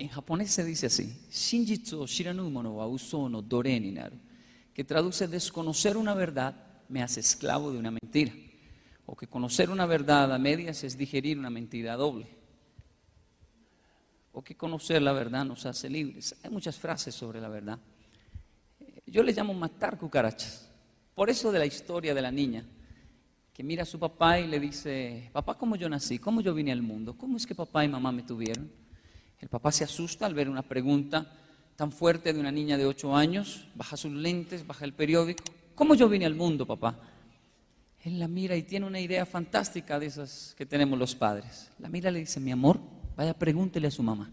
En japonés se dice así, Shinjitsu shiranu mono wa uso no dore ni naru, que traduce desconocer una verdad me hace esclavo de una mentira, o que conocer una verdad a medias es digerir una mentira doble, o que conocer la verdad nos hace libres. Hay muchas frases sobre la verdad. Yo le llamo matar cucarachas. Por eso de la historia de la niña, que mira a su papá y le dice, papá, ¿cómo yo nací? ¿Cómo yo vine al mundo? ¿Cómo es que papá y mamá me tuvieron? El papá se asusta al ver una pregunta tan fuerte de una niña de 8 años, baja sus lentes, baja el periódico. ¿Cómo yo vine al mundo, papá? Él la mira y tiene una idea fantástica de esas que tenemos los padres. La mira y le dice, mi amor, vaya, pregúntele a su mamá.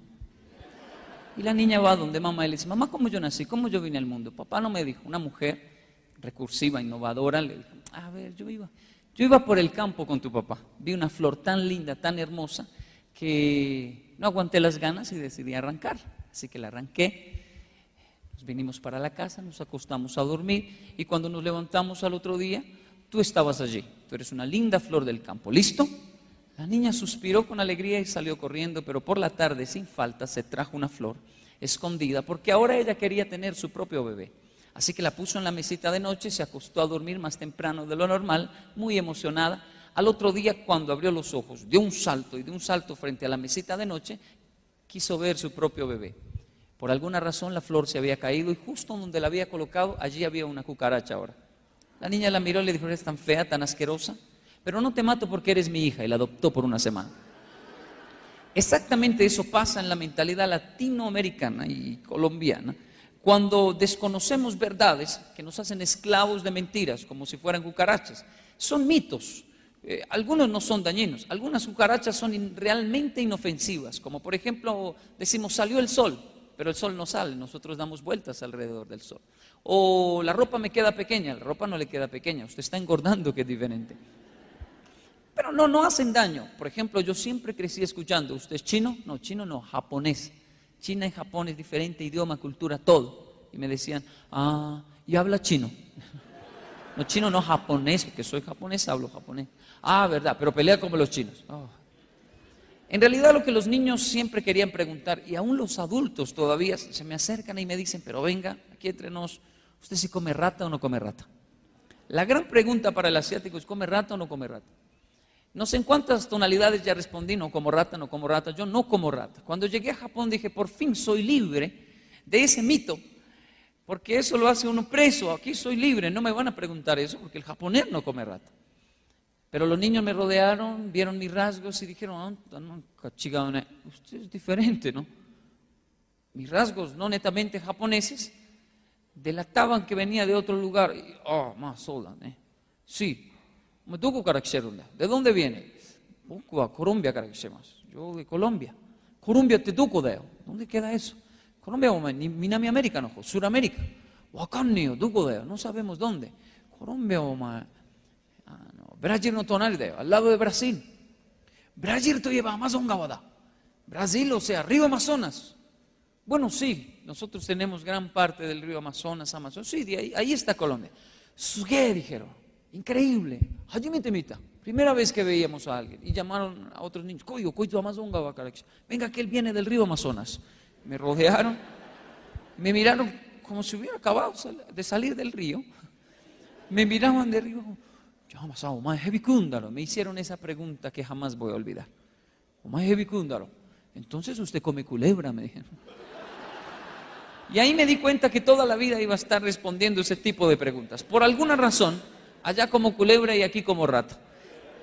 Y la niña va donde mamá y le dice, mamá, ¿cómo yo nací? ¿Cómo yo vine al mundo? Papá no me dijo. Una mujer recursiva, innovadora, le dijo, a ver, yo iba, yo iba por el campo con tu papá. Vi una flor tan linda, tan hermosa, que no aguanté las ganas y decidí arrancar. Así que la arranqué. Nos vinimos para la casa, nos acostamos a dormir y cuando nos levantamos al otro día, tú estabas allí. Tú eres una linda flor del campo. ¿Listo? La niña suspiró con alegría y salió corriendo, pero por la tarde, sin falta, se trajo una flor escondida porque ahora ella quería tener su propio bebé. Así que la puso en la mesita de noche, se acostó a dormir más temprano de lo normal, muy emocionada. Al otro día, cuando abrió los ojos, dio un salto y de un salto frente a la mesita de noche, quiso ver su propio bebé. Por alguna razón la flor se había caído y justo donde la había colocado, allí había una cucaracha ahora. La niña la miró y le dijo, eres tan fea, tan asquerosa, pero no te mato porque eres mi hija y la adoptó por una semana. Exactamente eso pasa en la mentalidad latinoamericana y colombiana cuando desconocemos verdades que nos hacen esclavos de mentiras, como si fueran cucarachas. Son mitos. Eh, algunos no son dañinos, algunas cucarachas son realmente inofensivas, como por ejemplo decimos salió el sol, pero el sol no sale, nosotros damos vueltas alrededor del sol. O la ropa me queda pequeña, la ropa no le queda pequeña, usted está engordando, que es diferente. Pero no, no hacen daño. Por ejemplo, yo siempre crecí escuchando, ¿usted es chino? No, chino no, japonés. China y Japón es diferente, idioma, cultura, todo. Y me decían, ah, y habla chino. No chino, no japonés, porque soy japonés, hablo japonés. Ah, verdad, pero pelea como los chinos. Oh. En realidad lo que los niños siempre querían preguntar, y aún los adultos todavía se me acercan y me dicen, pero venga, aquí entre nos, ¿usted sí come rata o no come rata? La gran pregunta para el asiático es, ¿come rata o no come rata? No sé en cuántas tonalidades ya respondí, no como rata, no como rata, yo no como rata. Cuando llegué a Japón dije, por fin soy libre de ese mito, porque eso lo hace uno preso, aquí soy libre, no me van a preguntar eso, porque el japonés no come rata. Pero los niños me rodearon, vieron mis rasgos y dijeron, ah, usted es diferente, ¿no? Mis rasgos no netamente japoneses delataban que venía de otro lugar. Y, oh, más sola, ¿eh? Sí, ¿de dónde viene? Colombia, Yo de Colombia. Colombia te duco de ¿Dónde queda eso? Colombia, Minami América, no, Suramérica. Wakanio, duco de no sabemos dónde. Colombia, o ma- ah, no, Brasil no tonal de al lado de Brasil. Brasil te lleva Amazon Gabada. Brasil, o sea, río Amazonas. Bueno, sí, nosotros tenemos gran parte del río Amazonas, Amazonas. Sí, ahí, está Colombia. ¿Qué? Dijeron. Increíble. temita. Primera vez que veíamos a alguien. Y llamaron a otros niños. Coyo, coito Amazon Venga, que él viene del río Amazonas. Me rodearon. Me miraron como si hubiera acabado de salir del río. Me miraban de río. Me hicieron esa pregunta que jamás voy a olvidar. Entonces usted come culebra, me dijeron. Y ahí me di cuenta que toda la vida iba a estar respondiendo ese tipo de preguntas. Por alguna razón, allá como culebra y aquí como rata.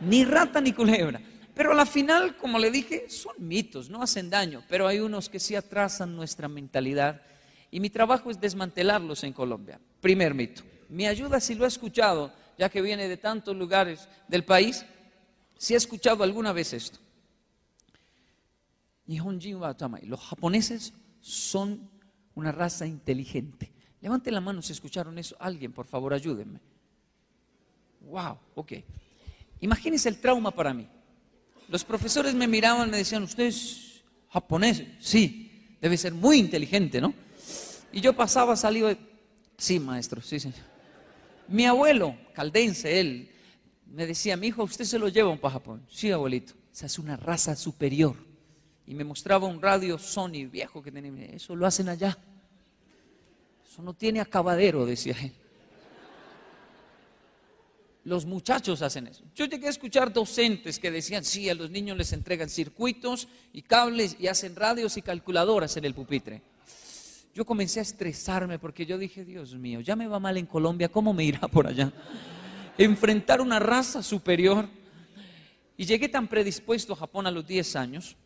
Ni rata ni culebra. Pero a la final, como le dije, son mitos, no hacen daño, pero hay unos que sí atrasan nuestra mentalidad y mi trabajo es desmantelarlos en Colombia. Primer mito. Me ayuda si lo he escuchado, ya que viene de tantos lugares del país, si he escuchado alguna vez esto. Los japoneses son una raza inteligente. Levante la mano si escucharon eso. Alguien, por favor, ayúdenme. Wow, ok. Imagínense el trauma para mí. Los profesores me miraban, me decían, ¿usted es japonés? Sí, debe ser muy inteligente, ¿no? Y yo pasaba, salía, sí, maestro, sí, sí. Mi abuelo, caldense, él, me decía, mi hijo, usted se lo lleva para Japón. Sí, abuelito, esa es una raza superior y me mostraba un radio Sony viejo que tenía. Eso lo hacen allá. Eso no tiene acabadero, decía él. Los muchachos hacen eso. Yo llegué a escuchar docentes que decían, sí, a los niños les entregan circuitos y cables y hacen radios y calculadoras en el pupitre. Yo comencé a estresarme porque yo dije, Dios mío, ya me va mal en Colombia, ¿cómo me irá por allá? Enfrentar una raza superior. Y llegué tan predispuesto a Japón a los 10 años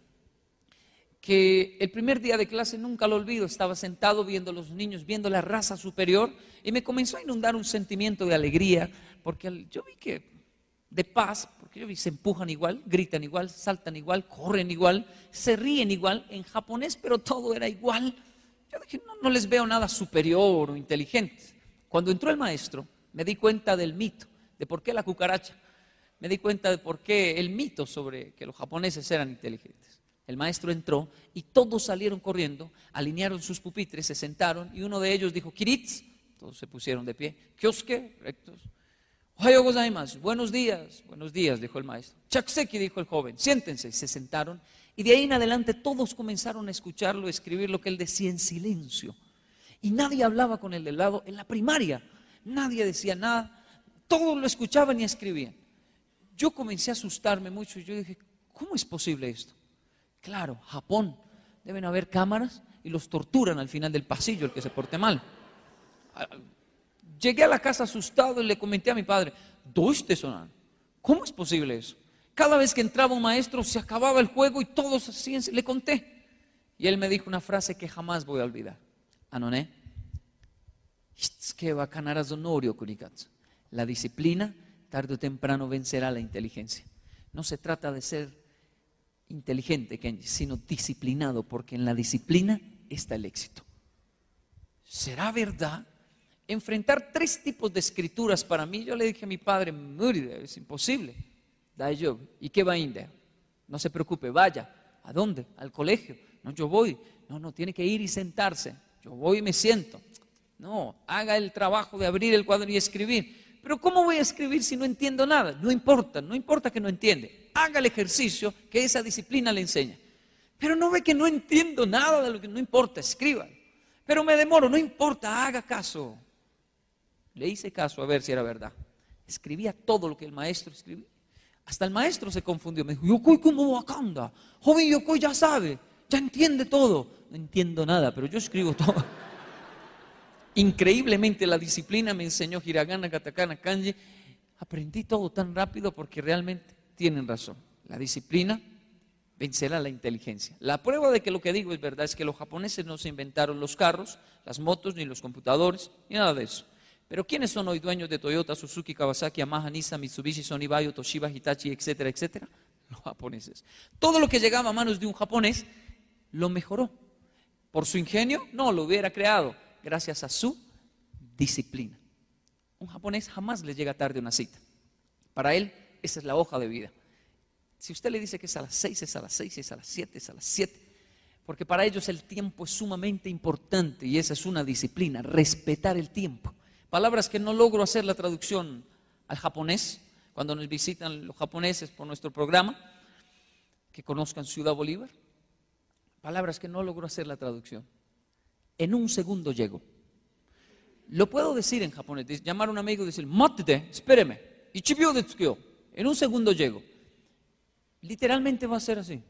que el primer día de clase nunca lo olvido, estaba sentado viendo a los niños, viendo la raza superior, y me comenzó a inundar un sentimiento de alegría, porque yo vi que, de paz, porque yo vi se empujan igual, gritan igual, saltan igual, corren igual, se ríen igual, en japonés, pero todo era igual. Yo dije, no, no les veo nada superior o inteligente. Cuando entró el maestro, me di cuenta del mito, de por qué la cucaracha, me di cuenta de por qué el mito sobre que los japoneses eran inteligentes. El maestro entró y todos salieron corriendo, alinearon sus pupitres, se sentaron y uno de ellos dijo, Kiritz, todos se pusieron de pie, Kioske, rectos. Ohayo gozaimasu, buenos días, buenos días, dijo el maestro. Chakseki, dijo el joven, siéntense, se sentaron y de ahí en adelante todos comenzaron a escucharlo, a escribir lo que él decía en silencio. Y nadie hablaba con él del lado, en la primaria, nadie decía nada, todos lo escuchaban y escribían. Yo comencé a asustarme mucho yo dije, ¿cómo es posible esto? Claro, Japón. Deben haber cámaras y los torturan al final del pasillo el que se porte mal. Ah, llegué a la casa asustado y le comenté a mi padre. ¿Cómo es posible eso? Cada vez que entraba un maestro se acababa el juego y todos así le conté. Y él me dijo una frase que jamás voy a olvidar. Anoné. La disciplina tarde o temprano vencerá la inteligencia. No se trata de ser inteligente, sino disciplinado, porque en la disciplina está el éxito. ¿Será verdad? Enfrentar tres tipos de escrituras para mí, yo le dije a mi padre, es imposible. Yo, ¿y qué va a? No se preocupe, vaya. ¿A dónde? Al colegio. No, yo voy. No, no, tiene que ir y sentarse. Yo voy y me siento. No, haga el trabajo de abrir el cuadro y escribir. Pero ¿cómo voy a escribir si no entiendo nada? No importa, no importa que no entiende haga el ejercicio que esa disciplina le enseña. Pero no ve que no entiendo nada de lo que no importa, escriba. Pero me demoro, no importa, haga caso. Le hice caso a ver si era verdad. Escribía todo lo que el maestro escribía. Hasta el maestro se confundió. Me dijo, Yokoi como Wakanda. Joven Yokoi ya sabe, ya entiende todo. No entiendo nada, pero yo escribo todo. Increíblemente la disciplina me enseñó hiragana, katakana, kanji. Aprendí todo tan rápido porque realmente tienen razón. La disciplina vencerá la inteligencia. La prueba de que lo que digo es verdad es que los japoneses no se inventaron los carros, las motos, ni los computadores, ni nada de eso. Pero ¿quiénes son hoy dueños de Toyota, Suzuki, Kawasaki, Yamaha, Nissan, Mitsubishi, Sony, Bayo, Toshiba, Hitachi, etcétera, etcétera? Los japoneses. Todo lo que llegaba a manos de un japonés lo mejoró. ¿Por su ingenio? No, lo hubiera creado gracias a su disciplina. Un japonés jamás le llega tarde una cita. Para él esa es la hoja de vida. Si usted le dice que es a las 6, es a las 6, es a las 7, es a las 7. Porque para ellos el tiempo es sumamente importante y esa es una disciplina, respetar el tiempo. Palabras que no logro hacer la traducción al japonés cuando nos visitan los japoneses por nuestro programa, que conozcan Ciudad Bolívar. Palabras que no logro hacer la traducción. En un segundo llego. Lo puedo decir en japonés, llamar a un amigo y decir, matete, espéreme, ichibyo de en un segundo llego. Literalmente va a ser así.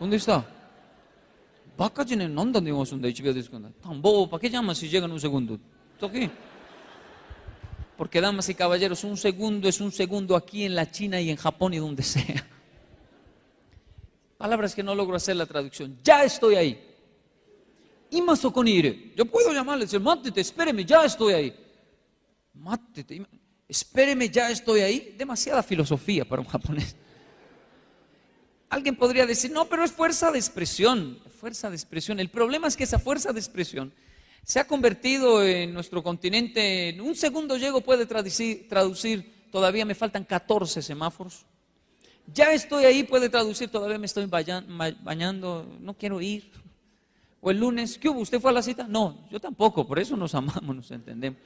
¿Dónde está? ¿Para qué llamas si llega en un segundo? Porque, damas y caballeros, un segundo es un segundo aquí en la China y en Japón y donde sea. Palabras que no logro hacer la traducción. Ya estoy ahí. Imaso konire. Yo puedo llamarle, decir, mátete, espéreme, ya estoy ahí. Mátete, espéreme, ya estoy ahí. Demasiada filosofía para un japonés. Alguien podría decir, no, pero es fuerza de expresión. Fuerza de expresión. El problema es que esa fuerza de expresión se ha convertido en nuestro continente, en un segundo llego puede traducir, traducir, todavía me faltan 14 semáforos. Ya estoy ahí, puede traducir, todavía me estoy bañando, no quiero ir. O el lunes, ¿qué hubo? ¿Usted fue a la cita? No, yo tampoco, por eso nos amamos, nos entendemos.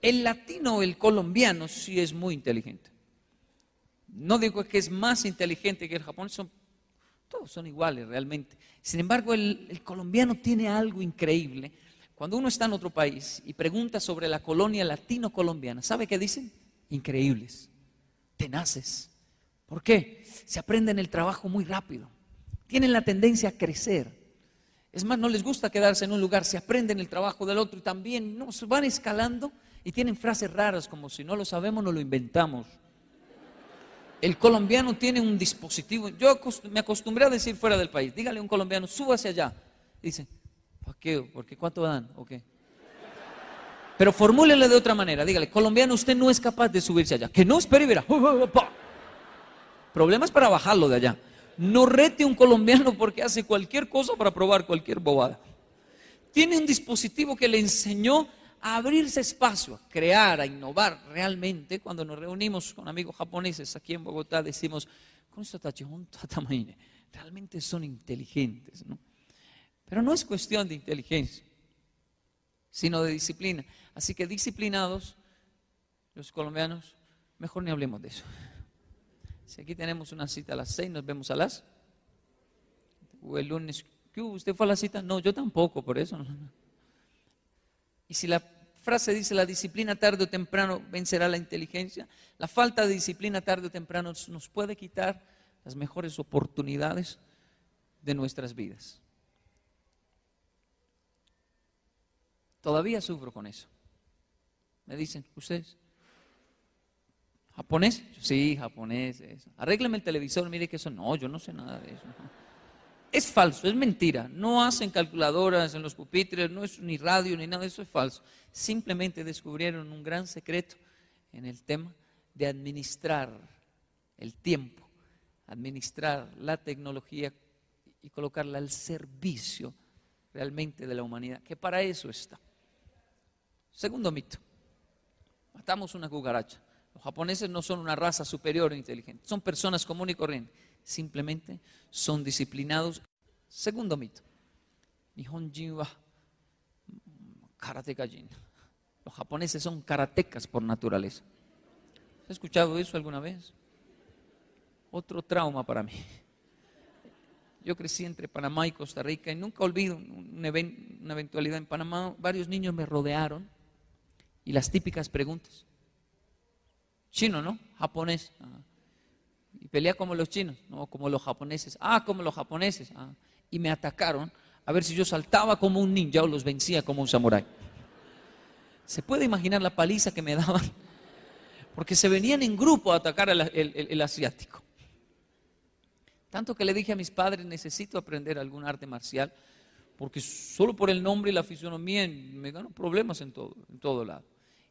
El latino, el colombiano, sí es muy inteligente. No digo que es más inteligente que el japonés, son, todos son iguales realmente. Sin embargo, el colombiano tiene algo increíble cuando uno está en otro país y pregunta sobre la colonia latino-colombiana, ¿sabe qué dicen? Increíbles, tenaces. ¿Por qué? Se aprenden el trabajo muy rápido. Tienen la tendencia a crecer. Es más, no les gusta quedarse en un lugar, se aprenden el trabajo del otro y también no, van escalando y tienen frases raras como si no lo sabemos, no lo inventamos. El colombiano tiene un dispositivo, yo me acostumbré a decir fuera del país, dígale a un colombiano, súbase allá. Dice, ¿Para qué? ¿Por qué? ¿Cuánto dan? ¿O qué? Pero formúlele de otra manera. Dígale, colombiano, usted no es capaz de subirse allá. Que no, espere y verá. Problemas para bajarlo de allá. No rete un colombiano porque hace cualquier cosa para probar cualquier bobada. Tiene un dispositivo que le enseñó abrirse espacio, a crear, a innovar realmente. Cuando nos reunimos con amigos japoneses aquí en Bogotá, decimos, con esto realmente son inteligentes, ¿no? Pero no es cuestión de inteligencia, sino de disciplina. Así que disciplinados, los colombianos, mejor ni hablemos de eso. Si aquí tenemos una cita a las seis, nos vemos a las. O el lunes, ¿qué ¿Usted fue a la cita? No, yo tampoco, por eso. Y si la frase dice la disciplina tarde o temprano vencerá la inteligencia, la falta de disciplina tarde o temprano nos puede quitar las mejores oportunidades de nuestras vidas. Todavía sufro con eso. Me dicen, ¿ustedes? ¿Japonés? Sí, japonés. Eso. Arrégleme el televisor, mire que eso no, yo no sé nada de eso. Es falso, es mentira. No hacen calculadoras en los pupitres, no es ni radio ni nada, eso es falso. Simplemente descubrieron un gran secreto en el tema de administrar el tiempo, administrar la tecnología y colocarla al servicio realmente de la humanidad, que para eso está. Segundo mito. Matamos una cucaracha. Los japoneses no son una raza superior e inteligente. Son personas comunes y corrientes. Simplemente son disciplinados. Segundo mito. Nihonjin wa karateka Los japoneses son karatecas por naturaleza. ¿Has escuchado eso alguna vez? Otro trauma para mí. Yo crecí entre Panamá y Costa Rica y nunca olvido una eventualidad en Panamá. Varios niños me rodearon y las típicas preguntas. Chino, ¿no? Japonés. Y pelea como los chinos, no como los japoneses. Ah, como los japoneses. Ah. Y me atacaron a ver si yo saltaba como un ninja o los vencía como un samurái. ¿Se puede imaginar la paliza que me daban? Porque se venían en grupo a atacar al asiático. Tanto que le dije a mis padres, necesito aprender algún arte marcial, porque solo por el nombre y la fisonomía me gano problemas en todo, en todo lado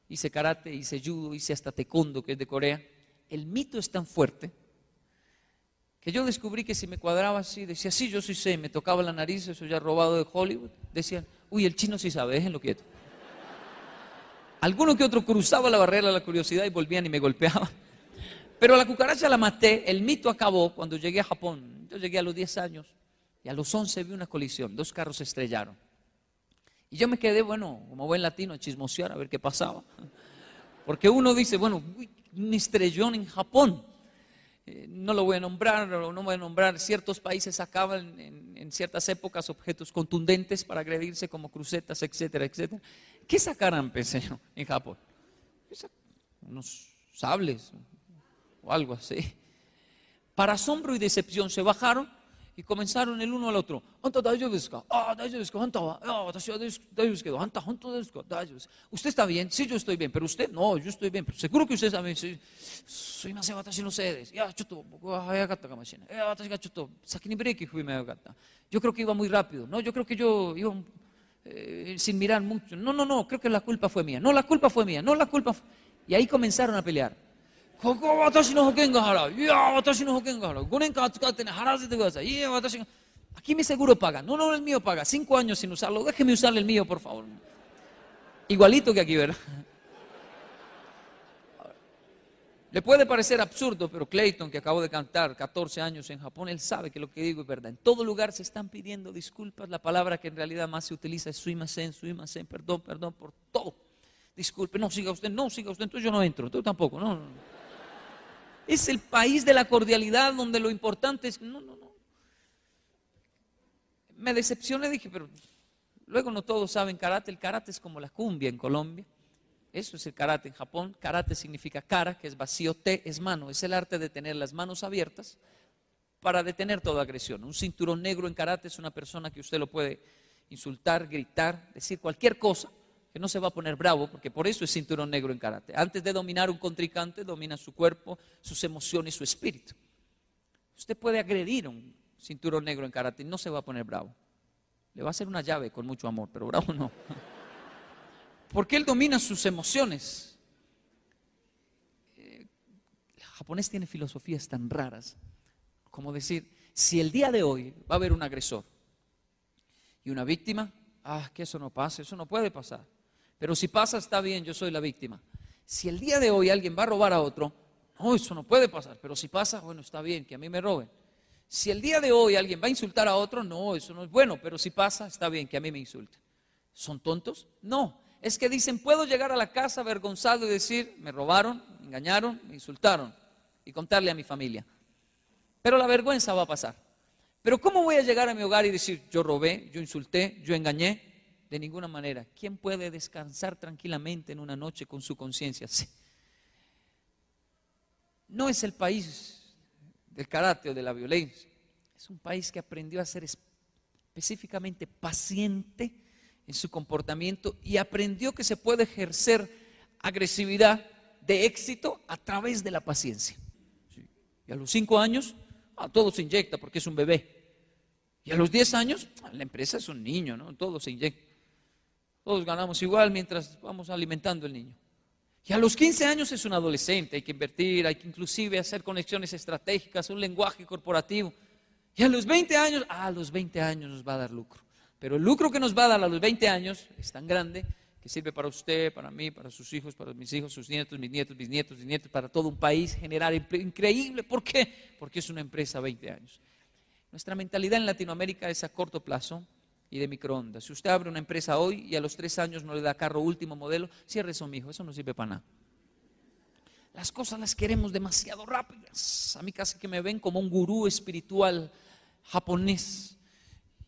hice karate, hice judo, hice hasta taekwondo, que es de Corea. El mito es tan fuerte que yo descubrí que si me cuadraba así, decía, sí, yo sí sé, me tocaba la nariz, eso ya robado de Hollywood, decían, uy, el chino sí sabe, déjenlo quieto. Alguno que otro cruzaba la barrera de la curiosidad y volvían y me golpeaban. Pero la cucaracha la maté, el mito acabó cuando llegué a Japón. Yo llegué a los 10 años y a los 11 vi una colisión, dos carros se estrellaron. Y yo me quedé, bueno, como buen latino, a chismosear a ver qué pasaba. Porque uno dice, bueno, un estrellón en Japón. Eh, no lo voy a nombrar, no voy a nombrar, ciertos países sacaban en, ciertas épocas objetos contundentes para agredirse como crucetas, etcétera, etcétera. ¿Qué sacarán, pensé en Japón? Unos sables o algo así. Para asombro y decepción se bajaron y comenzaron el uno al otro. ¿Usted está bien? Sí, yo estoy bien. ¿Pero usted? No, yo estoy bien. Pero seguro que usted está bien. Soy más no sé. Yo creo que iba muy rápido. No, yo creo que yo iba eh, sin mirar mucho. No, no, no, creo que la culpa fue mía. No, la culpa fue mía. No, la culpa fue... Y ahí comenzaron a pelear. ここは私の保険が払う。いや、私の保険が払う。5年間扱ってね、払わせてください。いや、私が。Aquí mi seguro paga. No, no, el mío paga. Cinco años sin usarlo. Déjeme usar el mío, por favor. Igualito que aquí, ¿verdad? Le puede parecer absurdo, pero Clayton, que acabo de cantar 14 años en Japón, él sabe que lo que digo es verdad. En todo lugar se están pidiendo disculpas. La palabra que en realidad más se utiliza es suimasen, suimasen, perdón, perdón por todo. Disculpe, no siga usted, no siga usted, entonces yo no entro, tú tampoco, no. no. Es el país de la cordialidad donde lo importante es, no, no, no. Me decepcioné, dije, pero luego no todos saben karate. El karate es como la cumbia en Colombia. Eso es el karate en Japón. Karate significa cara, que es vacío, te es mano. Es el arte de tener las manos abiertas para detener toda agresión. Un cinturón negro en karate es una persona que usted lo puede insultar, gritar, decir cualquier cosa que no se va a poner bravo, porque por eso es cinturón negro en karate. Antes de dominar un contrincante, domina su cuerpo, sus emociones su espíritu. Usted puede agredir un cinturón negro en karate no se va a poner bravo. Le va a hacer una llave con mucho amor, pero bravo no. Porque él domina sus emociones. Eh, el japonés tiene filosofías tan raras como decir, si el día de hoy va a haber un agresor y una víctima, ah, que eso no pase, eso no puede pasar. Pero si pasa, está bien, yo soy la víctima. Si el día de hoy alguien va a robar a otro, no, eso no puede pasar. Pero si pasa, bueno, está bien, que a mí me roben. Si el día de hoy alguien va a insultar a otro, no, eso no es bueno. Pero si pasa, está bien, que a mí me insulte. ¿Son tontos? No. Es que dicen, puedo llegar a la casa avergonzado y decir, me robaron, me engañaron, me insultaron y contarle a mi familia. Pero la vergüenza va a pasar. Pero ¿cómo voy a llegar a mi hogar y decir, yo robé, yo insulté, yo engañé? De ninguna manera. ¿Quién puede descansar tranquilamente en una noche con su conciencia? Sí. No es el país del karate o de la violencia. Es un país que aprendió a ser específicamente paciente en su comportamiento y aprendió que se puede ejercer agresividad de éxito a través de la paciencia. Y a los cinco años, a todo se inyecta porque es un bebé. Y a los diez años, la empresa es un niño, ¿no? Todo se inyecta. Todos ganamos igual mientras vamos alimentando al niño. Y a los 15 años es un adolescente, hay que invertir, hay que inclusive hacer conexiones estratégicas, un lenguaje corporativo. Y a los 20 años, a los 20 años nos va a dar lucro. Pero el lucro que nos va a dar a los 20 años es tan grande que sirve para usted, para mí, para sus hijos, para mis hijos, sus nietos, mis nietos, mis nietos, mis nietos, para todo un país, generar empleo increíble. ¿Por qué? Porque es una empresa a 20 años. Nuestra mentalidad en Latinoamérica es a corto plazo, y de microondas. Si usted abre una empresa hoy y a los tres años no le da carro último modelo, cierre eso, mijo, eso no sirve para nada. Las cosas las queremos demasiado rápidas. A mí casi que me ven como un gurú espiritual japonés.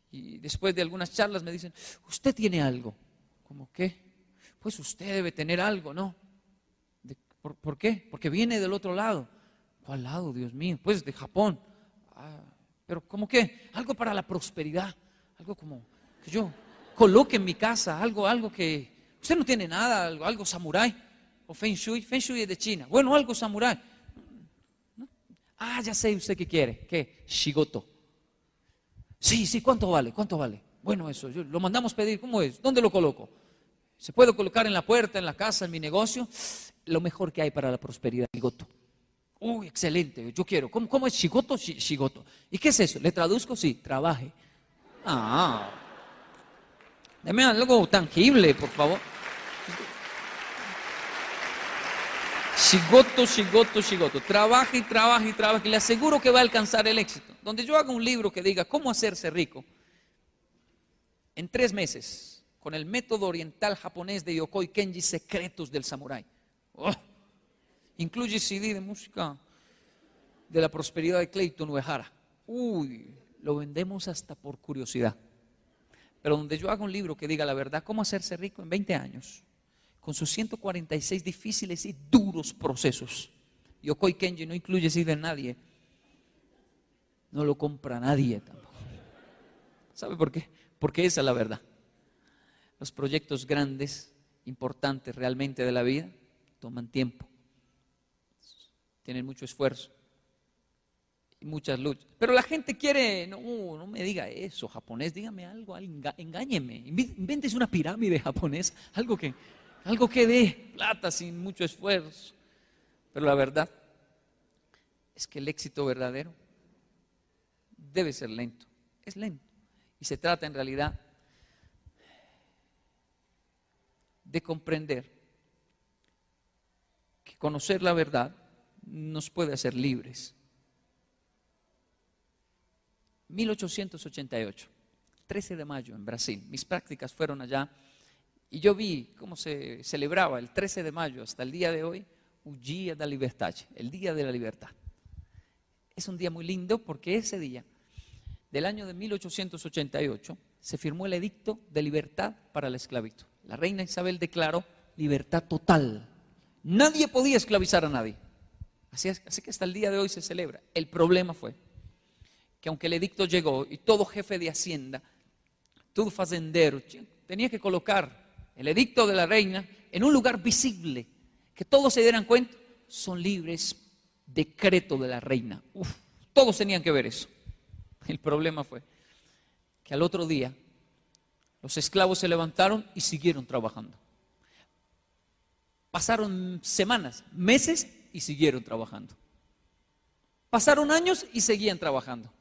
Y después de algunas charlas me dicen, usted tiene algo. ¿Cómo qué? Pues usted debe tener algo, ¿no? por, qué? Porque viene del otro lado. ¿Cuál lado, Dios mío? Pues de Japón. Ah, pero ¿cómo qué? Algo para la prosperidad algo como yo coloque en mi casa, algo, algo que usted no tiene nada, algo, algo samurái o feng shui, feng shui es de China, bueno, algo samurái. Ah, ya sé usted qué quiere, ¿qué? Shigoto. Sí, sí, ¿cuánto vale? ¿Cuánto vale? Bueno, eso, lo mandamos pedir, ¿cómo es? ¿Dónde lo coloco? ¿Se puede colocar en la puerta, en la casa, en mi negocio? Lo mejor que hay para la prosperidad, Shigoto. Uy, excelente, yo quiero. ¿Cómo, cómo es Shigoto? Shigoto. ¿Y qué es eso? ¿Le traduzco? Sí, trabaje. Ah. Deme algo tangible, por favor. Shigoto, shigoto, shigoto. Trabaja y trabaja y trabaja y le aseguro que va a alcanzar el éxito. Donde yo haga un libro que diga cómo hacerse rico en tres meses con el método oriental japonés de Yokoi Kenji, Secretos del Samurái. Oh. Incluye CD de música de la prosperidad de Clayton Uehara. Uy, lo vendemos hasta por curiosidad. Pero donde yo haga un libro que diga la verdad, cómo hacerse rico en 20 años, con sus 146 difíciles y duros procesos. Yokoi Kenji no incluye CD de nadie. No lo compra nadie tampoco. ¿Sabe por qué? Porque esa es la verdad. Los proyectos grandes, importantes realmente de la vida, toman tiempo, tienen mucho esfuerzo muchas luchas. Pero la gente quiere, no, no me diga eso, japonés, dígame algo, engáñeme, invéntese una pirámide japonés, algo que, algo que dé plata sin mucho esfuerzo. Pero la verdad es que el éxito verdadero debe ser lento, es lento. Y se trata en realidad de comprender que conocer la verdad nos puede hacer libres. 1888, 13 de mayo en Brasil. Mis prácticas fueron allá y yo vi cómo se celebraba el 13 de mayo hasta el día de hoy, el la Libertad, el Día de la Libertad. Es un día muy lindo porque ese día del año de 1888 se firmó el edicto de libertad para la esclavitud. La reina Isabel declaró libertad total. Nadie podía esclavizar a nadie. Así que hasta el día de hoy se celebra. El problema fue que aunque el edicto llegó y todo jefe de hacienda, todo fazendero, tenía que colocar el edicto de la reina en un lugar visible, que todos se dieran cuenta, son libres, decreto de la reina. todos tenían que ver eso. El problema fue que al otro día los esclavos se levantaron y siguieron trabajando. Pasaron semanas, meses y siguieron trabajando. Pasaron años y seguían trabajando.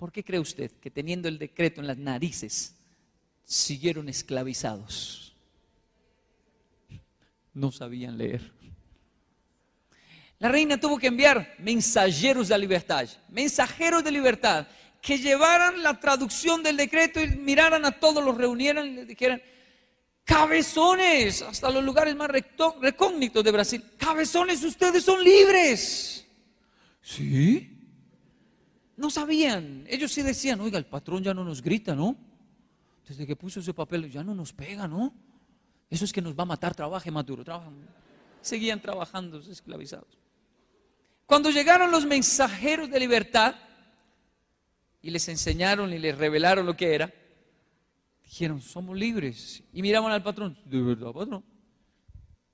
¿Por qué cree usted que teniendo el decreto en las narices siguieron esclavizados? No sabían leer. La reina tuvo que enviar mensajeros de libertad, mensajeros de libertad, que llevaran la traducción del decreto y miraran a todos, los reunieran y les dijeran, cabezones, hasta los lugares más recógnitos de Brasil, cabezones, ustedes son libres. ¿Sí? No sabían, ellos sí decían, oiga, el patrón ya no nos grita, ¿no? Desde que puso ese papel ya no nos pega, ¿no? Eso es que nos va a matar, trabaje Maduro, trabajan. Seguían trabajando esclavizados. Cuando llegaron los mensajeros de libertad, y les enseñaron y les revelaron lo que era, dijeron, somos libres. Y miraban al patrón, ¿de verdad, patrón?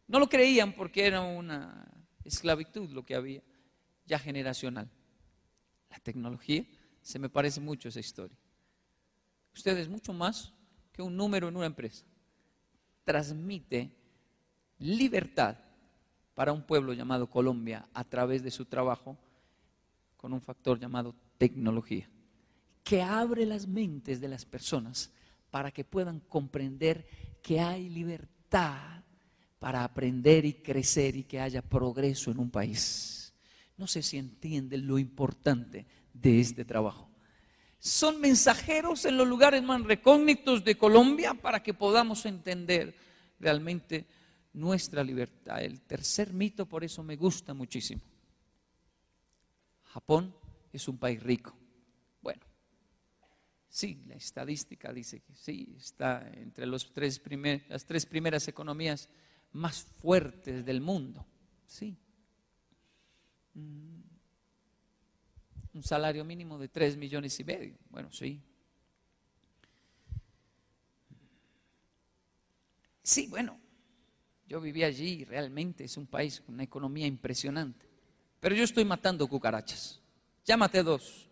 No lo creían porque era una esclavitud lo que había, ya generacional. La tecnología se me parece mucho esa historia. Usted es mucho más que un número en una empresa. Transmite libertad para un pueblo llamado Colombia a través de su trabajo con un factor llamado tecnología que abre las mentes de las personas para que puedan comprender que hay libertad para aprender y crecer y que haya progreso en un país. No sé si entienden lo importante de este trabajo. Son mensajeros en los lugares más recógnitos de Colombia para que podamos entender realmente nuestra libertad. El tercer mito, por eso me gusta muchísimo. Japón es un país rico. Sí, la estadística dice que sí, está entre las tres primeras economías más fuertes del mundo. Sí. Mm. Un salario mínimo de tres millones y medio. Bueno, sí. Sí, bueno, yo viví allí y realmente es un país con una economía impresionante. Pero yo estoy matando cucarachas. Maté dos.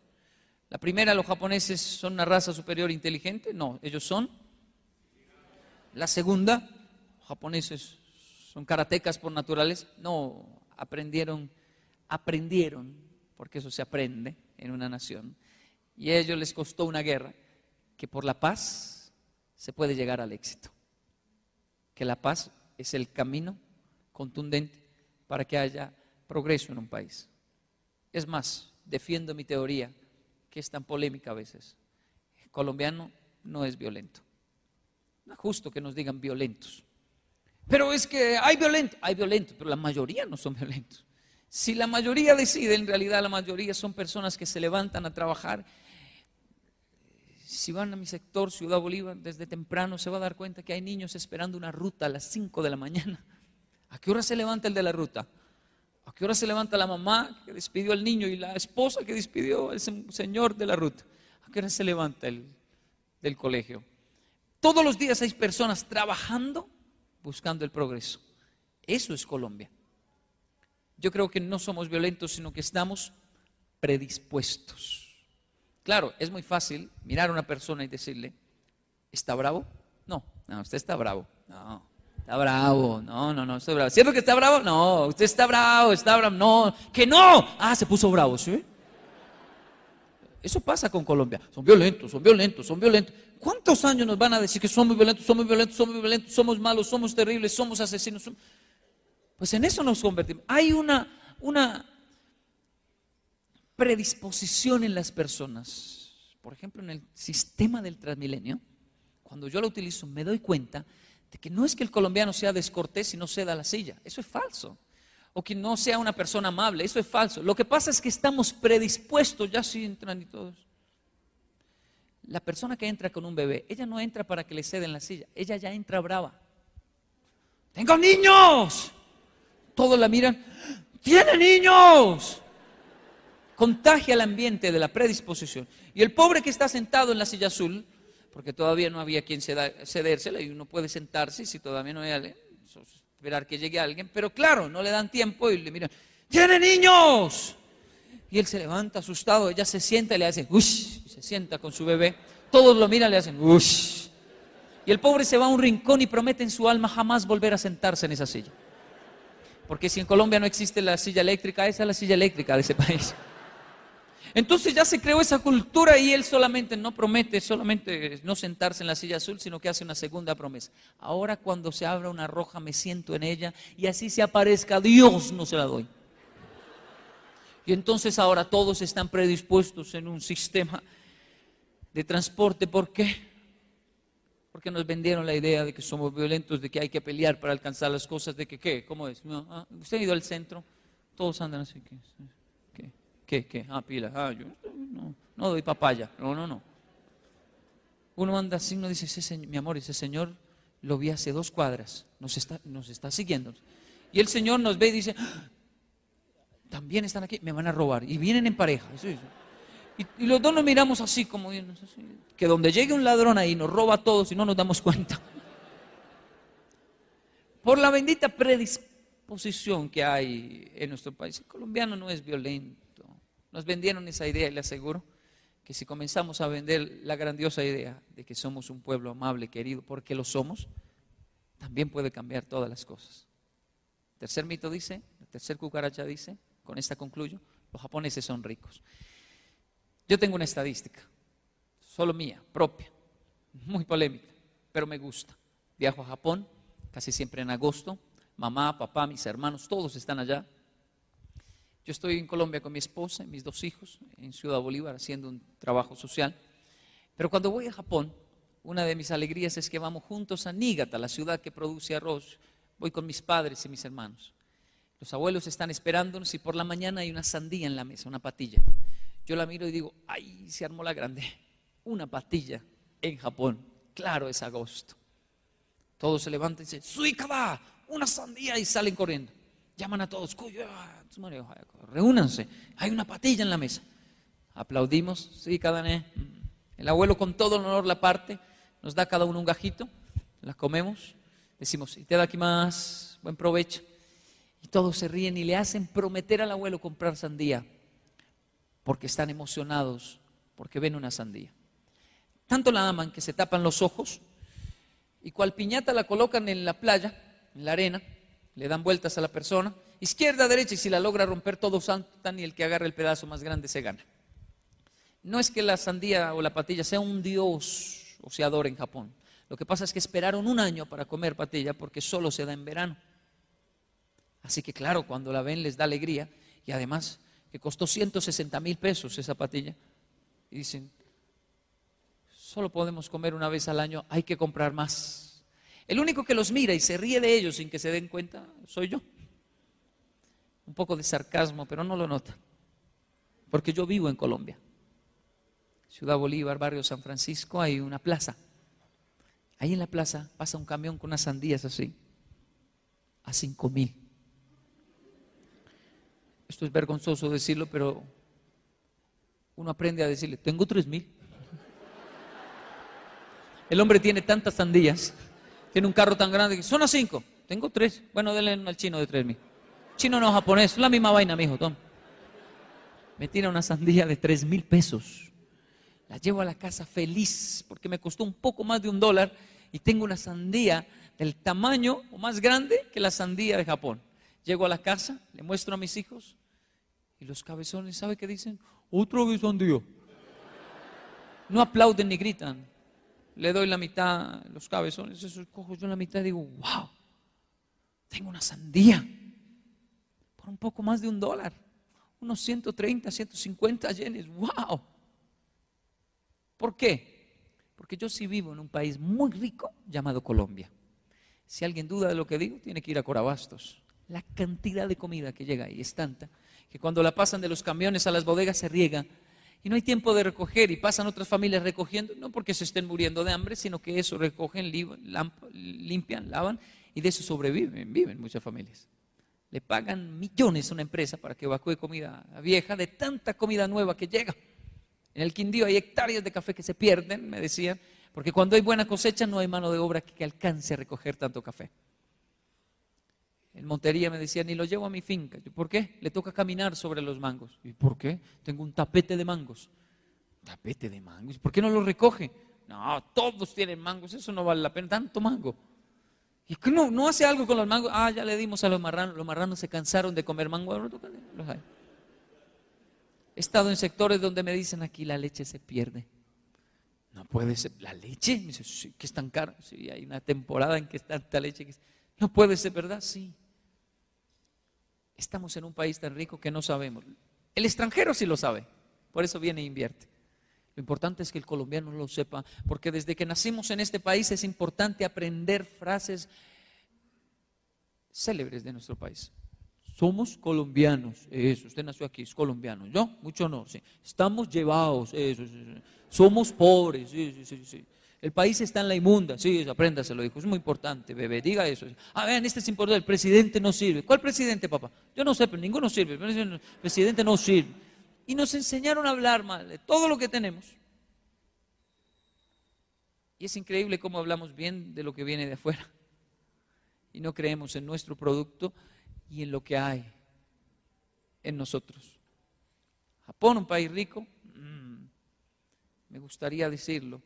La primera, los japoneses son una raza superior inteligente. No, ellos son. La segunda, los japoneses son karatecas por naturales. No, aprendieron, aprendieron, porque eso se aprende en una nación. Y a ellos les costó una guerra, que por la paz se puede llegar al éxito. Que la paz es el camino contundente para que haya progreso en un país. Es más, defiendo mi teoría, que es tan polémica a veces. Colombiano no es violento. No es justo que nos digan violentos. Pero es que hay violentos, hay violentos, pero la mayoría no son violentos. Si la mayoría decide, en realidad la mayoría son personas que se levantan a trabajar. Si van a mi sector, Ciudad Bolívar, desde temprano se va a dar cuenta que hay niños esperando una ruta a las 5 de la mañana. ¿A qué hora se levanta el de la ruta? ¿A qué hora se levanta la mamá que despidió al niño y la esposa que despidió al señor de la ruta? ¿A qué hora se levanta el del colegio? Todos los días hay personas trabajando buscando el progreso. Eso es Colombia. Yo creo que no somos violentos, sino que estamos predispuestos. Claro, es muy fácil mirar a una persona y decirle, ¿está bravo? No, no, usted está bravo. No, está bravo. No, no, no, estoy bravo. ¿Cierto que está bravo? No, usted está bravo, está bravo. No, que no. Ah, se puso bravo, ¿sí? Eso pasa con Colombia. Son violentos, son violentos, son violentos. ¿Cuántos años nos van a decir que somos violentos, somos violentos, somos violentos, somos malos, somos terribles, somos asesinos? Pues en eso nos convertimos. Hay una, predisposición en las personas. Por ejemplo, en el sistema del Transmilenio, cuando yo lo utilizo, me doy cuenta de que no es que el colombiano sea descortés y no ceda la silla. Eso es falso. O que no sea una persona amable. Eso es falso. Lo que pasa es que estamos predispuestos, ya si entran y todos. La persona que entra con un bebé, ella no entra para que le ceden la silla. Ella ya entra brava. Tengo niños. Todos la miran. Tiene niños contagia el ambiente de la predisposición. Y el pobre que está sentado en la silla azul, porque todavía no había quien cedérsela y uno puede sentarse si todavía no hay esperar que llegue alguien, pero claro, no le dan tiempo y le miran, ¡tiene niños! Y él se levanta asustado, ella se sienta y le hace, ¡ush! Y se sienta con su bebé, todos lo miran y le hacen, ¡ush! Y el pobre se va a un rincón y promete en su alma jamás volver a sentarse en esa silla. Porque si en Colombia no existe la silla eléctrica, esa es la silla eléctrica de ese país. Entonces ya se creó esa cultura y él solamente no promete, solamente no sentarse en la silla azul, sino que hace una segunda promesa. Ahora cuando se abra una roja me siento en ella y así se aparezca Dios, no se la doy. Y entonces ahora todos están predispuestos en un sistema de transporte. ¿Por qué? Porque nos vendieron la idea de que somos violentos, de que hay que pelear para alcanzar las cosas, de que qué, ¿cómo es? Ah, ¿Usted ha ido al centro? Todos andan así. ¿Qué? ¿Qué? Ah, pila. Ah, yo no, no doy papaya. No, no, no. Uno anda así, uno dice, ese mi amor, ese señor lo vi hace dos cuadras, nos está, nos está siguiendo. Y el Señor nos ve y dice, ah, también están aquí, me van a robar. Y vienen en pareja. Y, los dos nos miramos así, como que donde llegue un ladrón ahí nos roba a todos y no nos damos cuenta. Por la bendita predisposición que hay en nuestro país. El colombiano no es violento. Nos vendieron esa idea y le aseguro que si comenzamos a vender la grandiosa idea de que somos un pueblo amable, querido, porque lo somos, también puede cambiar todas las cosas. El tercer mito dice, el tercer cucaracha dice, con esta concluyo, los japoneses son ricos. Yo tengo una estadística, solo mía, propia, muy polémica, pero me gusta. Viajo a Japón, casi siempre en agosto, mamá, papá, mis hermanos, todos están allá. Yo estoy en Colombia con mi esposa y mis dos hijos, en Ciudad Bolívar, haciendo un trabajo social. Pero cuando voy a Japón, una de mis alegrías es que vamos juntos a Nígata, la ciudad que produce arroz. Voy con mis padres y mis hermanos. Los abuelos están esperándonos y por la mañana hay una sandía en la mesa, una patilla. Yo la miro y digo, ay, se armó la grande. Una patilla en Japón. Claro, es agosto. Todos se levantan y dicen, ¡Suikada! Una sandía y salen corriendo. Llaman a todos, reúnanse, hay una patilla en la mesa. Aplaudimos, cada vez. El abuelo con todo el honor la parte, nos da cada uno un gajito, la comemos, decimos, y te da aquí más, buen provecho. Y todos se ríen y le hacen prometer al abuelo comprar sandía, porque están emocionados, porque ven una sandía. Tanto la aman que se tapan los ojos y cual piñata la colocan en la playa, en la arena, le dan vueltas a la persona, izquierda, derecha, y si la logra romper todo saltan y el que agarre el pedazo más grande se gana. No es que la sandía o la patilla sea un dios oseador en Japón. Lo que pasa es que esperaron un año para comer patilla porque solo se da en verano. Así que claro, cuando la ven les da alegría y además que costó 160 mil pesos esa patilla. Y dicen, solo podemos comer una vez al año, hay que comprar más. El único que los mira y se ríe de ellos sin que se den cuenta soy yo. Un poco de sarcasmo, pero no lo nota. Porque yo vivo en Colombia. Ciudad Bolívar, barrio San Francisco, hay una plaza. Ahí en la plaza pasa un camión con unas sandías así, a cinco mil. Esto es vergonzoso decirlo, pero uno aprende a decirle, tengo tres mil. El hombre tiene tantas sandías, tiene un carro tan grande que son a cinco, tengo tres. Bueno, denle al chino de tres mil. Chino no japonés, es la misma vaina, mijo, Tom. Me tira una sandía de tres mil pesos. La llevo a la casa feliz porque me costó un poco más de un dólar y tengo una sandía del tamaño o más grande que la sandía de Japón. Llego a la casa, le muestro a mis hijos y los cabezones, ¿sabe qué dicen? Otro vez sandía. No aplauden ni gritan. Le doy la mitad, los cabezones, eso cojo yo la mitad digo, wow, tengo una sandía por un poco más de un dólar, unos 130, 150 yenes, wow. ¿Por qué? Porque yo sí vivo en un país muy rico llamado Colombia. Si alguien duda de lo que digo, tiene que ir a Corabastos. La cantidad de comida que llega ahí es tanta que cuando la pasan de los camiones a las bodegas se riega y no hay tiempo de recoger y pasan otras familias recogiendo, no porque se estén muriendo de hambre, sino que eso recogen, limpian, lavan y de eso sobreviven, viven muchas familias. Le pagan millones a una empresa para que evacúe comida vieja de tanta comida nueva que llega. En el Quindío hay hectáreas de café que se pierden, me decían, porque cuando hay buena cosecha no hay mano de obra que alcance a recoger tanto café. En Montería me decían, ni lo llevo a mi finca. ¿Por qué? Le toca caminar sobre los mangos. ¿Y por qué? Tengo un tapete de mangos. ¿Tapete de mangos? ¿Por qué no lo recoge? No, todos tienen mangos, eso no vale la pena, tanto mango. ¿Y que no, no hace algo con los mangos? Ah, ya le dimos a los marranos, los marranos se cansaron de comer mango. He estado en sectores donde me dicen aquí la leche se pierde. No puede ser, ¿la leche? Me dice, sí, que es tan caro. Sí, hay una temporada en que es tanta leche que no puede ser, ¿verdad? Sí. Estamos en un país tan rico que no sabemos. El extranjero sí lo sabe, por eso viene e invierte. Lo importante es que el colombiano lo sepa, porque desde que nacimos en este país es importante aprender frases célebres de nuestro país. Somos colombianos, eso, usted nació aquí, es colombiano, yo, mucho no, sí. Estamos llevados, eso, somos pobres, sí, sí, sí. El país está en la inmunda. Sí, apréndaselo, dijo. Es muy importante, bebé. Diga eso. Ah, vean, este es importante. El presidente no sirve. ¿Cuál presidente, papá? Yo no sé, pero ninguno sirve. El presidente no sirve. Y nos enseñaron a hablar mal de todo lo que tenemos. Y es increíble cómo hablamos bien de lo que viene de afuera. Y no creemos en nuestro producto y en lo que hay en nosotros. Japón, un país rico, mm, me gustaría decirlo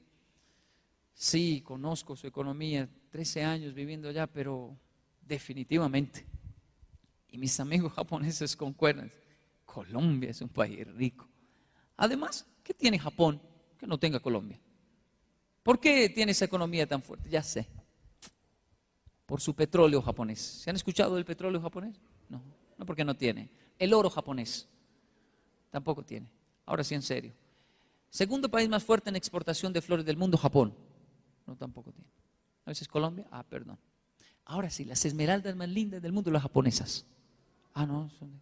Sí, conozco su economía, 13 años viviendo allá, pero definitivamente. Y mis amigos japoneses concuerdan, Colombia es un país rico. Además, ¿qué tiene Japón que no tenga Colombia? ¿Por qué tiene esa economía tan fuerte? Ya sé. Por su petróleo japonés. ¿Se han escuchado del petróleo japonés? No, no porque no tiene. El oro japonés tampoco tiene. Ahora sí, en serio. Segundo país más fuerte en exportación de flores del mundo, Japón. No, tampoco tiene. A veces Colombia, ah, perdón. Ahora sí, las esmeraldas más lindas del mundo, las japonesas. Ah, no, son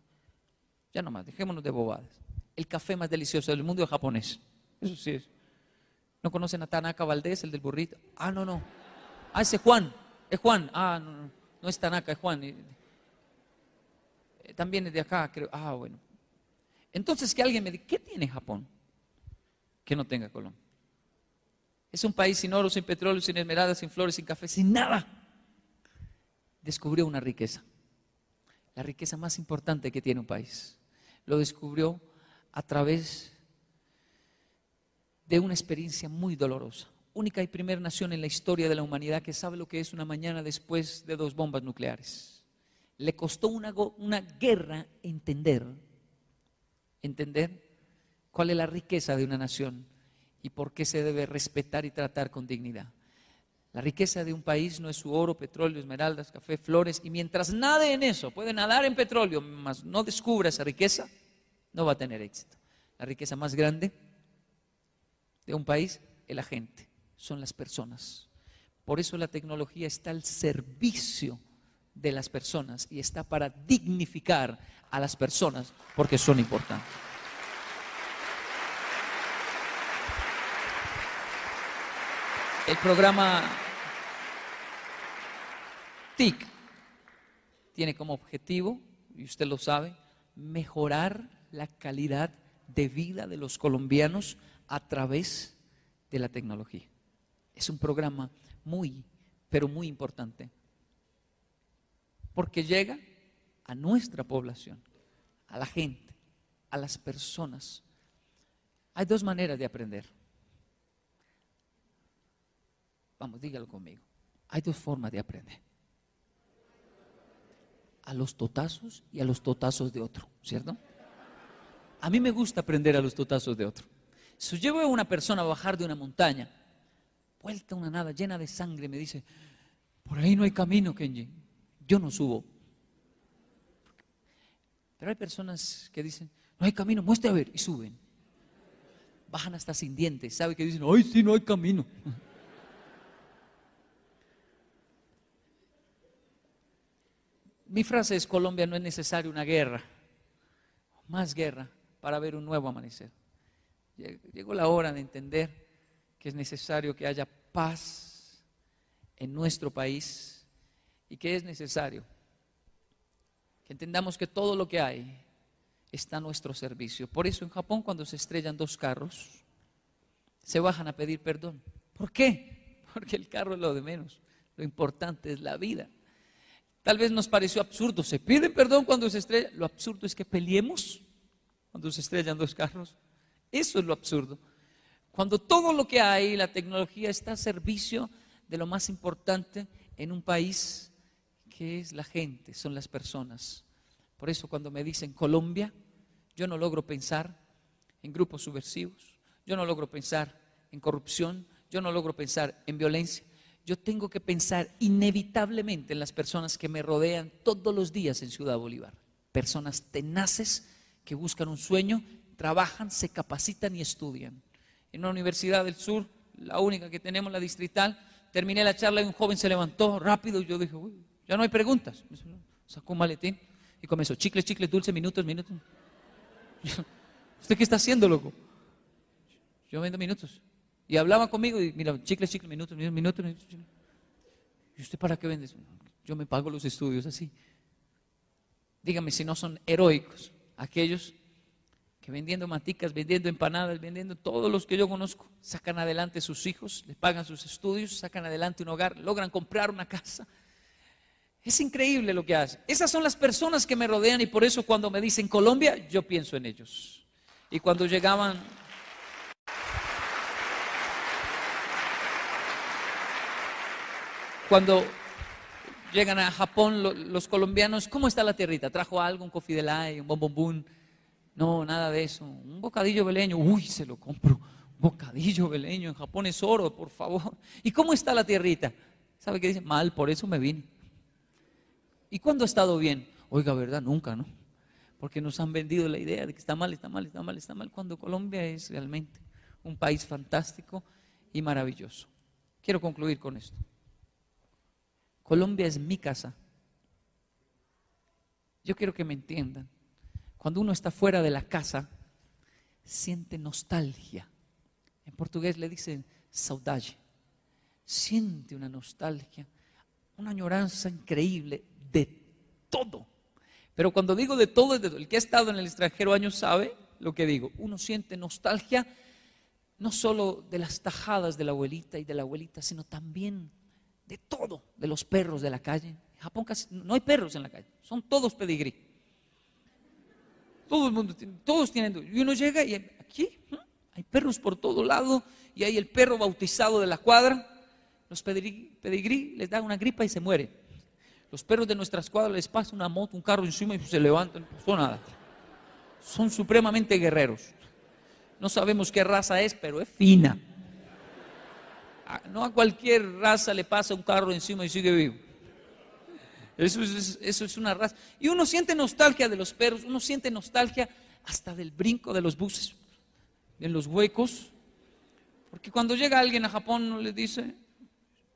ya nomás, dejémonos de bobadas. El café más delicioso del mundo es japonés. Eso sí es. ¿No conocen a Tanaka Valdés, el del burrito? Ah, no, no. Ah, ese Juan. Es Juan. Ah, no, no. No es Tanaka, es Juan. Eh, también es de acá, creo. Ah, bueno. Entonces que alguien me diga, ¿qué tiene Japón que no tenga Colombia? Es un país sin oro, sin petróleo, sin esmeraldas, sin flores, sin café, sin nada. Descubrió una riqueza. La riqueza más importante que tiene un país. Lo descubrió a través de una experiencia muy dolorosa. Única y primera nación en la historia de la humanidad que sabe lo que es una mañana después de dos bombas nucleares. Le costó una, guerra entender, entender cuál es la riqueza de una nación y por qué se debe respetar y tratar con dignidad. La riqueza de un país no es su oro, petróleo, esmeraldas, café, flores. Y mientras nade en eso, puede nadar en petróleo, mas no descubra esa riqueza, no va a tener éxito. La riqueza más grande de un país es la gente, son las personas. Por eso la tecnología está al servicio de las personas y está para dignificar a las personas porque son importantes. El programa TIC tiene como objetivo, y usted lo sabe, mejorar la calidad de vida de los colombianos a través de la tecnología. Es un programa muy, pero muy importante, porque llega a nuestra población, a la gente, a las personas. Hay dos maneras de aprender. Vamos, dígalo conmigo. Hay dos formas de aprender. A los totazos y a los totazos de otro, ¿cierto? A mí me gusta aprender a los totazos de otro. Si yo veo a una persona bajar de una montaña, vuelta una nada llena de sangre, me dice, por ahí no hay camino, Kenji. Yo no subo. Pero hay personas que dicen, no hay camino, muestre a ver, y suben. Bajan hasta sin dientes, sabe que dicen, ay, sí, no hay camino. Mi frase es, Colombia no es necesaria una guerra, más guerra para ver un nuevo amanecer. Llegó la hora de entender que es necesario que haya paz en nuestro país y que es necesario que entendamos que todo lo que hay está a nuestro servicio. Por eso en Japón cuando se estrellan dos carros, se bajan a pedir perdón. ¿Por qué? Porque el carro es lo de menos. Lo importante es la vida. Tal vez nos pareció absurdo. Se pide perdón cuando se estrella. Lo absurdo es que peleemos cuando se estrellan dos carros. Eso es lo absurdo. Cuando todo lo que hay, la tecnología, está a servicio de lo más importante en un país que es la gente, son las personas. Por eso cuando me dicen Colombia, yo no logro pensar en grupos subversivos, yo no logro pensar en corrupción, yo no logro pensar en violencia, yo tengo que pensar inevitablemente en las personas que me rodean todos los días en Ciudad Bolívar. Personas tenaces que buscan un sueño, trabajan, se capacitan y estudian. En una universidad del sur, la única que tenemos, la distrital, terminé la charla y un joven se levantó rápido y yo dije, uy, ya no hay preguntas. Sacó un maletín y comenzó, chicle, chicle, dulce, minutos, minutos. ¿Usted qué está haciendo, loco? Yo vendo minutos. Y hablaba conmigo y mira, chicle, chicle, minutos, minutos, minutos. ¿Y usted para qué vende? Yo me pago los estudios así. Dígame si no son heroicos aquellos que vendiendo maticas, vendiendo empanadas, vendiendo todos los que yo conozco, sacan adelante sus hijos, les pagan sus estudios, sacan adelante un hogar, logran comprar una casa. Es increíble lo que hacen. Esas son las personas que me rodean y por eso cuando me dicen Colombia, yo pienso en ellos. Y cuando llegaban Cuando llegan a Japón los colombianos, ¿cómo está la tierrita? ¿Trajo algo, un de un bombombún? No, nada de eso. Un bocadillo beleño, uy, se lo compro. Un bocadillo beleño, en Japón es oro, por favor. ¿Y cómo está la tierrita? ¿Sabe qué dice? Mal, por eso me vine. ¿Y cuándo ha estado bien? Oiga, ¿verdad? Nunca, ¿no? Porque nos han vendido la idea de que está mal, está mal, está mal, está mal, cuando Colombia es realmente un país fantástico y maravilloso. Quiero concluir con esto. Colombia es mi casa. Yo quiero que me entiendan. Cuando uno está fuera de la casa, siente nostalgia. En portugués le dicen saudade. Siente una nostalgia, una añoranza increíble de todo. Pero cuando digo de todo, el que ha estado en el extranjero años sabe lo que digo. Uno siente nostalgia no solo de las tajadas de la abuelita y de la abuelita, sino también de todo, de los perros de la calle. En Japón casi no hay perros en la calle, son todos pedigrí. Todo el mundo todos tienen. Y uno llega y aquí hay perros por todo lado y hay el perro bautizado de la cuadra. Los pedigrí, les da una gripa y se muere. Los perros de nuestras cuadras les pasa una moto, un carro encima y se levantan, no pasó nada. Son supremamente guerreros. No sabemos qué raza es, pero es fina. No a cualquier raza le pasa un carro encima y sigue vivo. Eso es, eso es una raza. Y uno siente nostalgia de los perros, uno siente nostalgia hasta del brinco de los buses, en los huecos. Porque cuando llega alguien a Japón, le dice,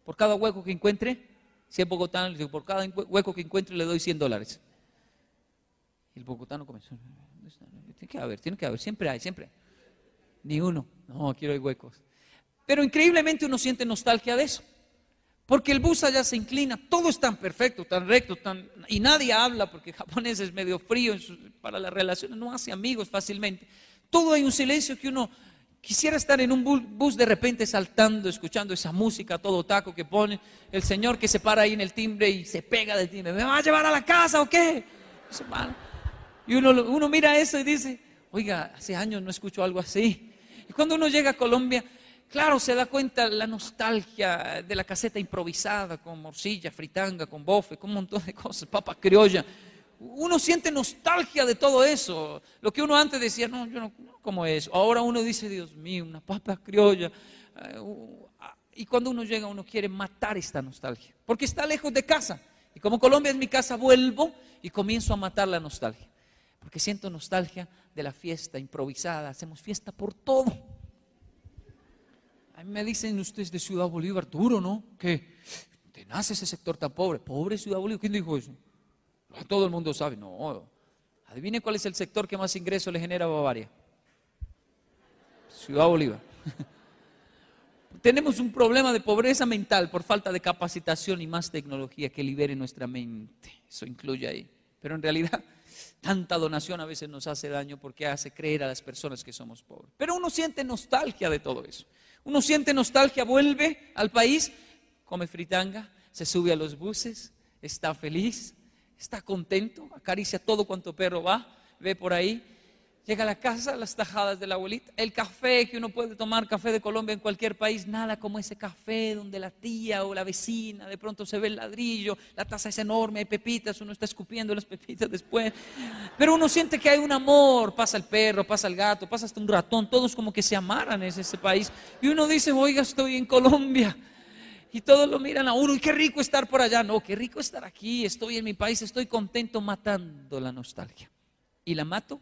por cada hueco que encuentre, si es bogotano, por cada hueco que encuentre le doy 100 dólares. Y el bogotano comenzó, tiene que haber, tiene que haber, siempre hay, siempre hay. Ni uno, no, quiero hay huecos. Pero increíblemente uno siente nostalgia de eso. Porque el bus allá se inclina, todo es tan perfecto, tan recto, tan, y nadie habla porque el japonés es medio frío para las relaciones, no hace amigos fácilmente. Todo hay un silencio que uno quisiera estar en un bus, de repente saltando, escuchando esa música, todo taco que pone, el señor que se para ahí en el timbre y se pega del timbre, ¿me va a llevar a la casa o qué? Y uno, uno mira eso y dice, oiga, hace años no escucho algo así. Y cuando uno llega a Colombia, Claro, se da cuenta la nostalgia de la caseta improvisada con morcilla, fritanga, con bofe, con un montón de cosas, papa criolla. Uno siente nostalgia de todo eso. Lo que uno antes decía, no, yo no, como eso. Ahora uno dice, Dios mío, una papa criolla. Eh, y cuando uno llega, uno quiere matar esta nostalgia, porque está lejos de casa. Y como Colombia es mi casa, vuelvo y comienzo a matar la nostalgia. Porque siento nostalgia de la fiesta improvisada. Hacemos fiesta por todo. A mí me dicen ustedes de Ciudad Bolívar, duro, ¿no? Que nace ese sector tan pobre. Pobre Ciudad Bolívar. ¿Quién dijo eso? Todo el mundo sabe. No. Adivine cuál es el sector que más ingreso le genera a Bavaria. Ciudad Bolívar. Tenemos un problema de pobreza mental por falta de capacitación y más tecnología que libere nuestra mente. Eso incluye ahí. Pero en realidad, tanta donación a veces nos hace daño porque hace creer a las personas que somos pobres. Pero uno siente nostalgia de todo eso. Uno siente nostalgia, vuelve al país, come fritanga, se sube a los buses, está feliz, está contento, acaricia todo cuanto perro va, ve por ahí, llega a la casa, las tajadas de la abuelita, el café que uno puede tomar, café de Colombia en cualquier país, nada como ese café donde la tía o la vecina, de pronto se ve el ladrillo, la taza es enorme, hay pepitas, uno está escupiendo las pepitas después, pero uno siente que hay un amor, pasa el perro, pasa el gato, pasa hasta un ratón, todos como que se amaran en ese país, y uno dice, oiga, estoy en Colombia. Y todos lo miran a uno, y qué rico estar por allá. No, qué rico estar aquí, estoy en mi país, estoy contento matando la nostalgia. Y la mato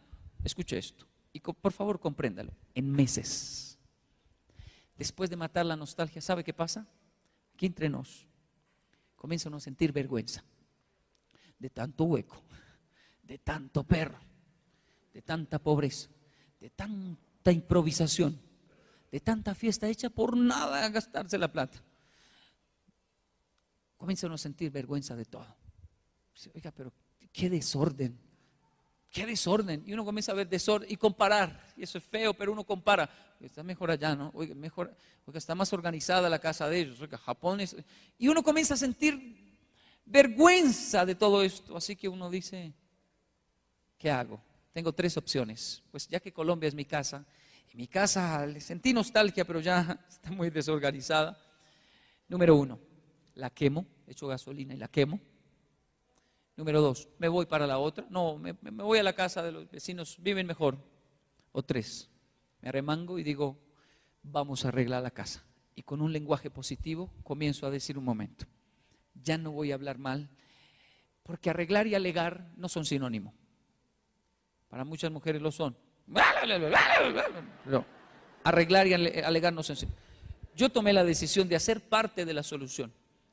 Escuche esto y por favor compréndalo. En meses, después de matar la nostalgia, ¿sabe qué pasa? Aquí entre nos comienza a sentir vergüenza de tanto hueco, de tanto perro, de tanta pobreza, de tanta improvisación, de tanta fiesta hecha por nada a gastarse la plata. Comienza uno a sentir vergüenza de todo. Oiga, pero qué desorden qué desorden. Y uno comienza a ver desorden y comparar. Y eso es feo, pero uno compara. Está mejor allá, ¿no? Oiga, mejor, oiga, está más organizada la casa de ellos. Oiga, Japón. Y uno comienza a sentir vergüenza de todo esto. Así que uno dice, ¿qué hago? Tengo tres opciones. Pues ya que Colombia es mi casa, y mi casa le sentí nostalgia, pero ya está muy desorganizada. Número uno, la quemo, echo gasolina y la quemo. Número dos, me voy para la otra. No, me, voy a la casa de los vecinos, viven mejor. O tres, me arremango y digo, vamos a arreglar la casa. Y con un lenguaje positivo comienzo a decir un momento, ya no voy a hablar mal, porque arreglar y alegar no son sinónimo. Para muchas mujeres lo son. arreglar y alegar no son sinónimo. Yo tomé la decisión de hacer parte de la solución.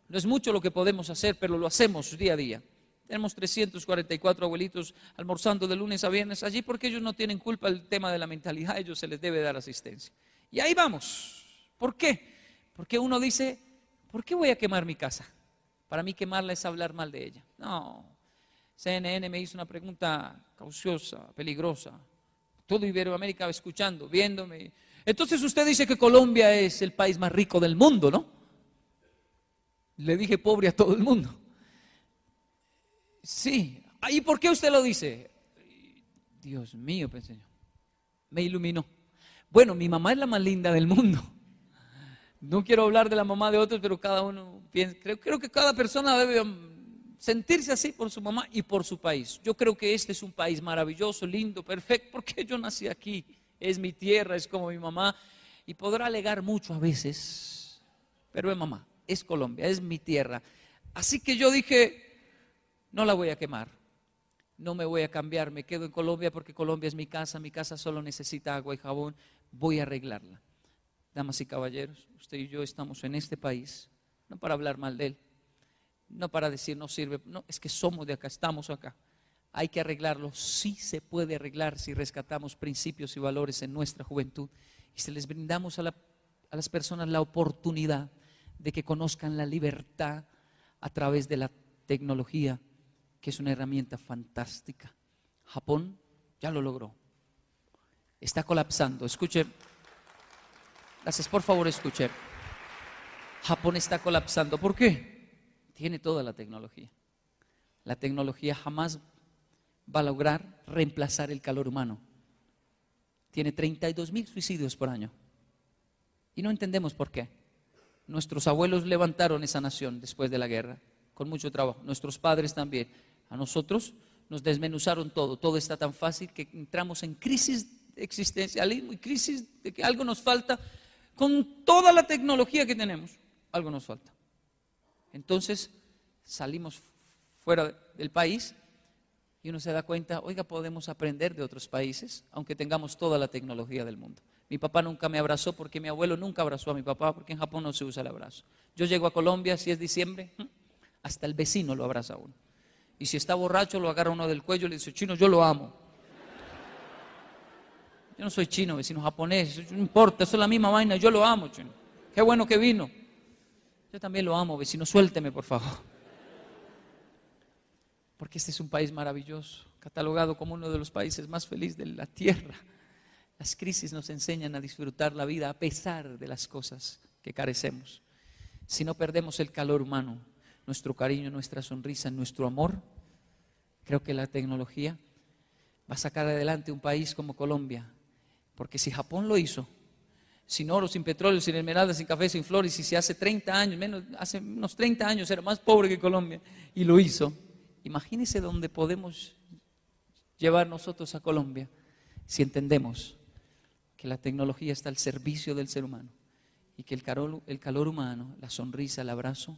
No es mucho lo que podemos hacer, pero lo hacemos día a día. Tenemos 344 abuelitos almorzando de lunes a viernes allí porque ellos no tienen culpa del tema de la mentalidad, ellos se les debe dar asistencia. Y ahí vamos. ¿Por qué? Porque uno dice, ¿por qué voy a quemar mi casa? Para mí quemarla es hablar mal de ella. No. CNN me hizo una pregunta cauciosa, peligrosa. Todo Iberoamérica escuchando, viéndome. Entonces usted dice que Colombia es el país más rico del mundo, ¿no? Le dije pobre a todo el mundo. Sí. ¿Y por qué usted lo dice? Dios mío, pensé yo. Me iluminó. Bueno, mi mamá es la más linda del mundo. No quiero hablar de la mamá de otros, pero cada uno piensa. Creo, creo que cada persona debe um, sentirse así por su mamá y por su país. Yo creo que este es un país maravilloso, lindo, perfecto, porque yo nací aquí. Es mi tierra, es como mi mamá. Y podrá alegar mucho a veces, pero es mamá, es Colombia, es mi tierra. Así que yo dije, no la voy a quemar, no me voy a cambiar, me quedo en Colombia porque Colombia es mi casa, mi casa solo necesita agua y jabón, voy a arreglarla. Damas y caballeros, usted y yo estamos en este país, no para hablar mal de él, no para decir no sirve, no, es que somos de acá, estamos acá. Hay que arreglarlo, sí se puede arreglar si rescatamos principios y valores en nuestra juventud y si les brindamos a, a las personas la oportunidad de que conozcan la libertad a través de la tecnología, que es una herramienta fantástica. Japón ya lo logró. Está colapsando. Escuche. Gracias, por favor, escuche. Japón está colapsando. ¿Por qué? Tiene toda la tecnología. La tecnología jamás va a lograr reemplazar el calor humano. Tiene 32 mil suicidios por año. Y no entendemos por qué. Nuestros abuelos levantaron esa nación después de la guerra, con mucho trabajo. Nuestros padres también. A nosotros nos desmenuzaron todo. Todo está tan fácil que entramos en crisis de existencialismo y crisis de que algo nos falta. Con toda la tecnología que tenemos, algo nos falta. Entonces salimos fuera del país y uno se da cuenta, oiga, podemos aprender de otros países, aunque tengamos toda la tecnología del mundo. Mi papá nunca me abrazó porque mi abuelo nunca abrazó a mi papá, porque en Japón no se usa el abrazo. Yo llego a Colombia, si es diciembre, hasta el vecino lo abraza a uno. Y si está borracho, lo agarra uno del cuello y le dice, chino, yo lo amo. Yo no soy chino, vecino japonés, no importa, eso es la misma vaina, yo lo amo, chino. Qué bueno que vino. Yo también lo amo, vecino, suélteme, por favor. Porque este es un país maravilloso, catalogado como uno de los países más felices de la tierra. Las crisis nos enseñan a disfrutar la vida a pesar de las cosas que carecemos. Si no perdemos el calor humano, nuestro cariño, nuestra sonrisa, nuestro amor, creo que la tecnología va a sacar adelante un país como Colombia. Porque si Japón lo hizo, sin oro, sin petróleo, sin esmeraldas, sin café, sin flores, y si hace 30 años, menos, hace unos 30 años era más pobre que Colombia, y lo hizo, imagínese dónde podemos llevar nosotros a Colombia si entendemos que la tecnología está al servicio del ser humano y que el calor, el calor humano, la sonrisa, el abrazo,